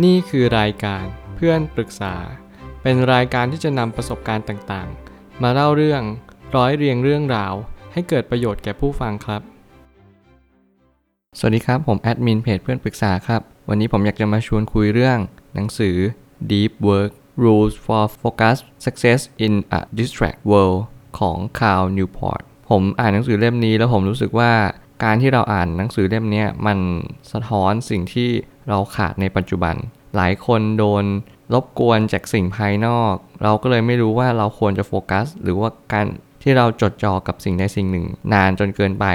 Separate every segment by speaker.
Speaker 1: นี่คือรายการเพื่อนปรึกษา เป็นรายการที่จะนำประสบการณ์ต่างๆ มาเล่าเรื่องร้อยเรียงเรื่องราว ให้เกิดประโยชน์แก่ผู้ฟังครับ สวัสดีครับ ผมแอดมินเพจเพื่อนปรึกษาครับ วันนี้ผมอยากจะมาชวนคุยเรื่อง หนังสือ Deep Work Rules for Focus Success in a Distract World ของ Carl Newport ผมอ่านหนังสือเล่มนี้แล้วผมรู้สึกว่า การที่เราอ่านหนังสือเล่มนี้มันสะท้อนสิ่งที่เราขาดในปัจจุบัน หลายคนโดนรบกวนจากสิ่งภายนอก เราก็เลยไม่รู้ว่าเราควรจะโฟกัส หรือว่าการที่เราจดจ่อกับสิ่งใดสิ่งหนึ่ง นานจนเกินไป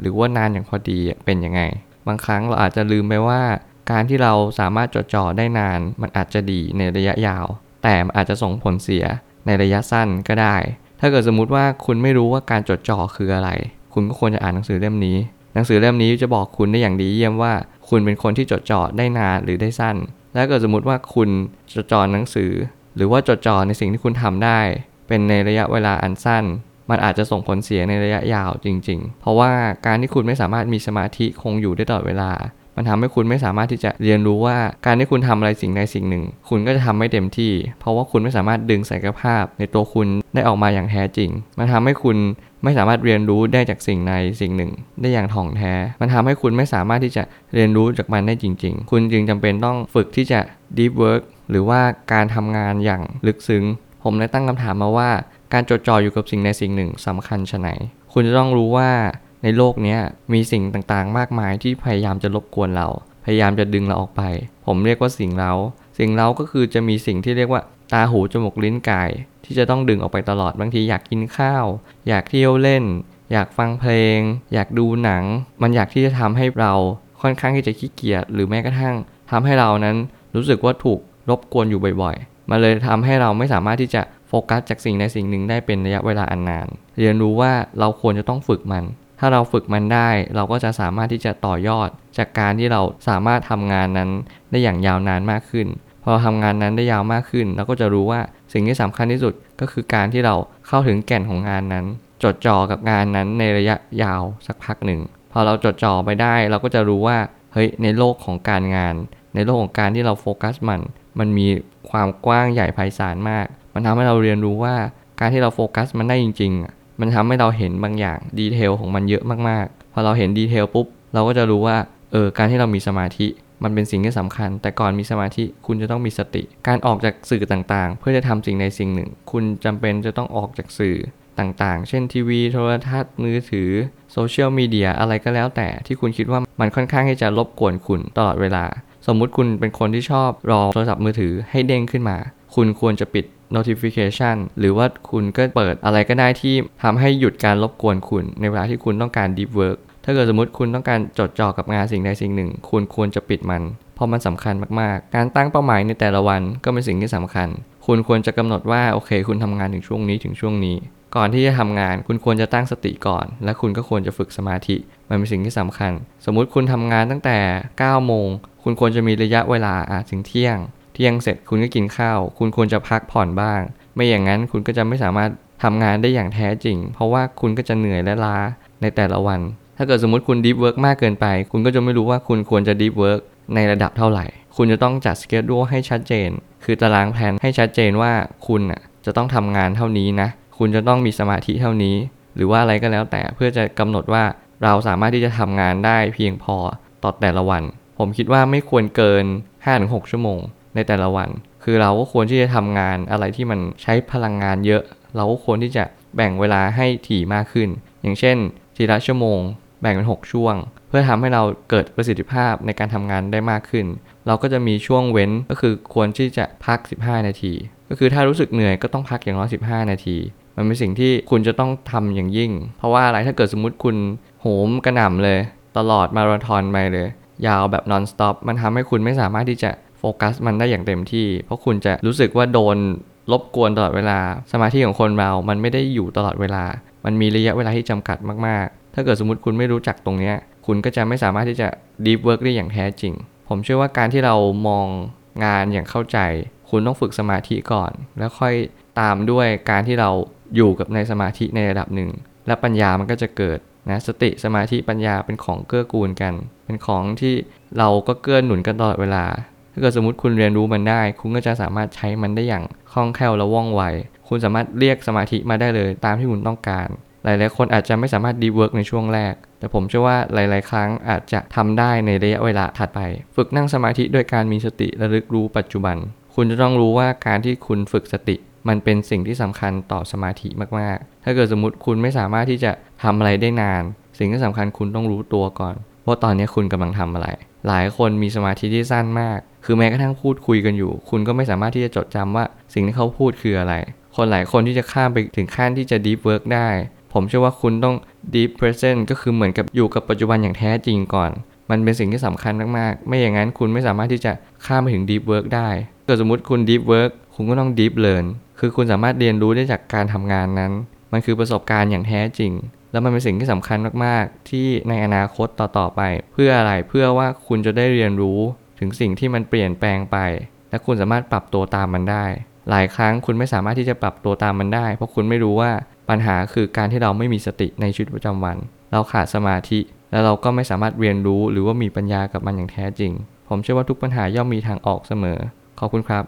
Speaker 1: หรือว่านานอย่างพอดีเป็นยังไง บางครั้งเราอาจจะลืมไปว่า การที่เราสามารถจดจ่อได้นาน มันอาจจะดีในระยะยาว แต่มันอาจจะส่งผลเสียในระยะสั้นก็ได้ ถ้าเกิดสมมุติว่าคุณไม่รู้ว่าการจดจ่อคืออะไร คุณก็ควรจะอ่านหนังสือเล่มนี้ หนังสือเล่มนี้จะบอกคุณได้อย่างดีเยี่ยมว่า คุณเป็นคนที่จดจ่อได้นานหรือได้สั้น และเกิดสมมติว่าคุณจดจ่อหนังสือ หรือว่าจดจ่อในสิ่งที่คุณทำได้ เป็นในระยะเวลาอันสั้น มันอาจจะส่งผลเสียในระยะยาวจริง ๆ เพราะว่าการที่คุณไม่สามารถมีสมาธิคงอยู่ได้ตลอดเวลา มันทำให้คุณไม่สามารถที่จะเรียนรู้ว่าการที่คุณทำอะไรสิ่งใดสิ่งหนึ่ง คุณก็จะทำไม่เต็มที่ เพราะว่าคุณไม่สามารถดึงศักยภาพในตัวคุณได้ออกมาอย่างแท้จริง มันทำให้คุณไม่สามารถเรียนรู้ได้จากสิ่งใดสิ่งหนึ่ง ได้อย่างถ่องแท้ มันทำให้คุณไม่สามารถที่จะเรียนรู้จากมันได้จริง ๆ คุณจึงจำเป็นต้องฝึกที่จะ deep work หรือว่าการทำงานอย่างลึกซึ้ง ผมได้ตั้งคำถามมาว่า การจดจ่ออยู่กับสิ่งใดสิ่งหนึ่งสำคัญชะไหน คุณจะต้องรู้ว่า ในโลกนี้มีสิ่งต่างๆ มากมายที่พยายามจะรบกวนเรา พยายามจะดึงเราออกไป ผมเรียกว่าสิ่งเร้าสิ่งเร้าก็คือจะมีสิ่งที่เรียกว่าตาหูจมูกลิ้นกาย ที่จะต้องดึงออกไปตลอดบางทีอยากกินข้าว อยากเที่ยวเล่น อยากฟังเพลง อยากดูหนัง มันอยากที่จะทำให้เราค่อนข้างที่จะขี้เกียจหรือแม้กระทั่งทำให้เรานั้นรู้สึกว่าถูกรบกวนอยู่บ่อยๆ มันเลยทำให้เราไม่สามารถที่จะโฟกัสจากสิ่งใดสิ่งหนึ่งได้เป็นระยะเวลาอันนาน เรียนรู้ว่าเราควรจะต้องฝึกมัน ถ้าเราฝึกมันได้ เราก็จะสามารถที่จะต่อยอด จากการที่เราสามารถทำงานนั้นได้อย่างยาวนานมากขึ้น พอเราทำงานนั้นได้ยาวมากขึ้น เราก็จะรู้ว่าสิ่งที่สำคัญที่สุดก็คือการที่เราเข้าถึงแก่นของงานนั้น จดจ่อกับงานนั้นในระยะยาวสักพักหนึ่ง พอเราจดจ่อไปได้ เราก็จะรู้ว่าเฮ้ยในโลกของการงาน ในโลกของการที่เราโฟกัสมัน มันมีความกว้างใหญ่ไพศาลมาก มันทำให้เราเรียนรู้ว่าการที่เราโฟกัสมันได้จริงๆ มันทำให้เราเห็นบางอย่างดีเทลของมันเยอะมากๆ พอเราเห็นดีเทลปุ๊บ เราก็จะรู้ว่า เออ การที่เรามีสมาธิ มันเป็นสิ่งที่สำคัญ แต่ก่อนมีสมาธิคุณจะต้องมีสติ การออกจากสื่อต่างๆ เพื่อจะทำสิ่งใดสิ่งหนึ่ง คุณจำเป็นจะต้องออกจากสื่อต่างๆ เช่นทีวี โทรทัศน์ มือถือ โซเชียลมีเดีย อะไรก็แล้วแต่ที่คุณคิดว่ามันค่อนข้างที่จะรบกวนคุณตลอดเวลา สมมุติคุณเป็นคนที่ชอบรอโทรศัพท์มือถือให้เด้งขึ้นมา คุณควรจะปิด notification หรือว่าคุณก็เปิดอะไรก็ได้ที่ทำให้หยุดการรบกวนคุณ ในเวลาที่คุณต้องการ deep work ถ้าเกิดสมมติคุณต้องการจดจ่อกับงานสิ่งใดสิ่งหนึ่ง คุณควรจะปิดมัน เพราะมันสำคัญมากๆ การตั้งเป้าหมายในแต่ละวันก็เป็นสิ่งที่สำคัญ คุณควรจะกำหนดว่าโอเค คุณทำงานถึงช่วงนี้ถึงช่วงนี้ ก่อนที่จะทำงาน คุณควรจะตั้งสติก่อน และคุณก็ควรจะฝึกสมาธิ มันเป็นสิ่งที่สำคัญ สมมุติคุณทำงานตั้งแต่9โมง คุณควรจะมีระยะเวลาถึงเที่ยง ที่ยงเสร็จคุณก็กินข้าว คุณควรจะพักผ่อนบ้าง ไม่อย่างนั้นคุณก็จะไม่สามารถทำงานได้อย่างแท้จริง เพราะว่าคุณก็จะเหนื่อยและล้าในแต่ละวัน ถ้าเกิดสมมติคุณ deep work มากเกินไป คุณก็จะไม่รู้ว่าคุณควรจะ deep work ในระดับเท่าไหร่ คุณจะต้องจัด schedule ให้ชัดเจน คือตารางแผนให้ชัดเจนว่าคุณอะจะต้องทำงานเท่านี้นะ คุณจะต้องมีสมาธิเท่านี้ หรือว่าอะไรก็แล้วแต่เพื่อจะกำหนดว่าเราสามารถที่จะทำงานได้เพียงพอต่อแต่ละวัน ผมคิดว่าไม่ควรเกิน5-6ชั่วโมง ในแต่ละวัน คือเราก็ควรที่จะทำงานอะไรที่มันใช้พลังงานเยอะ เราก็ควรที่จะแบ่งเวลาให้ถี่มากขึ้น อย่างเช่น ทีละชั่วโมง แบ่งเป็น 6 ช่วง เพื่อทำให้เราเกิดประสิทธิภาพในการทำงานได้มากขึ้น เราก็จะมีช่วงเว้นก็คือควรที่จะพัก 15 นาที ก็คือถ้ารู้สึกเหนื่อยก็ต้องพักอย่างน้อย15 นาที มันเป็นสิ่งที่คุณจะต้องทำอย่างยิ่ง เพราะว่าอะไรถ้าเกิดสมมติคุณโหมกระหน่ำเลย ตลอดมาราธอนไปเลย ยาวแบบ non stop มันทำให้คุณไม่สามารถที่จะ โฟกัสมันได้อย่างเต็มที่ เพราะคุณจะรู้สึกว่าโดนรบกวนตลอดเวลา สมาธิของคนเรา มันไม่ได้อยู่ตลอดเวลา มันมีระยะเวลาที่จำกัดมาก ๆ ถ้าเกิดสมมติคุณไม่รู้จักตรงเนี้ย คุณก็จะไม่สามารถที่จะ deep work ได้อย่างแท้จริง ผมเชื่อว่าการที่เรามองงานอย่างเข้าใจ คุณต้องฝึกสมาธิก่อน แล้วค่อยตามด้วยการที่เราอยู่กับในสมาธิในระดับหนึ่ง และปัญญามันก็จะเกิดนะสติสมาธิปัญญาเป็นของเกื้อกูลกัน เป็นของที่เราก็เกื้อหนุนกันตลอดเวลา ถ้าเกิดสมมติคุณเรียนรู้มันได้ คุณก็จะสามารถใช้มันได้อย่างคล่องแคล่วและว่องไว คุณสามารถเรียกสมาธิมาได้เลยตามที่คุณต้องการ หลายๆคนอาจจะไม่สามารถ deep work ในช่วงแรก แต่ผมเชื่อว่าหลาย ๆ ครั้งอาจจะทำได้ในระยะเวลาถัดไป ฝึกนั่งสมาธิโดยการมีสติระลึกรู้ปัจจุบัน คุณจะต้องรู้ว่าการที่คุณฝึกสติมันเป็นสิ่งที่สำคัญต่อสมาธิมาก ๆ ถ้าเกิดสมมติคุณไม่สามารถที่จะทำอะไรได้นาน สิ่งที่สำคัญคุณต้องรู้ตัวก่อน ว่าตอนนี้คุณกำลังทำอะไร หลายคนมีสมาธิที่สั้นมาก คือแม้กระทั่งพูดคุยกันอยู่ คุณก็ไม่สามารถที่จะจดจำว่าสิ่งที่เขาพูดคืออะไร คนหลายคนที่จะข้ามไปถึงขั้นที่จะ deep work ได้ ผมเชื่อว่าคุณต้อง deep present ก็คือเหมือนกับอยู่กับปัจจุบันอย่างแท้จริงก่อน มันเป็นสิ่งที่สำคัญมากๆ ไม่อย่างนั้นคุณไม่สามารถที่จะข้ามไปถึง deep work ได้เกิดสมมติคุณ deep work คุณก็ต้อง deep learn คือคุณสามารถเรียนรู้ได้จากการทำงานนั้น มันคือประสบการณ์อย่างแท้จริงแล้วมันเป็นสิ่งที่สำคัญมาก ๆ ที่ในอนาคตต่อ ๆ ไป เพื่ออะไรเพื่อว่าคุณจะได้เรียนรู้ ถึงสิ่งที่มันเปลี่ยนแปลงไป และคุณสามารถปรับตัวตามมันได้ หลายครั้งคุณไม่สามารถที่จะปรับตัวตามมันได้ เพราะคุณไม่รู้ว่าปัญหาคือการที่เราไม่มีสติในชีวิตประจำวัน เราขาดสมาธิ แล้วเราก็ไม่สามารถเรียนรู้หรือว่ามีปัญญากับมันอย่างแท้จริง ผมเชื่อว่าทุกปัญหาย่อมมีทางออกเสมอ ขอบคุณครับ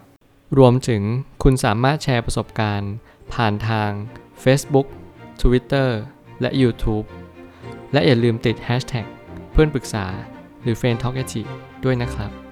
Speaker 1: รวมถึงคุณสามารถแชร์ประสบการณ์ ผ่านทาง Facebook Twitter และ YouTube และอย่าลืมติด Hashtag เพื่อนปรึกษา หรือ f r ร e n d t a l k a ด้วยนะครับ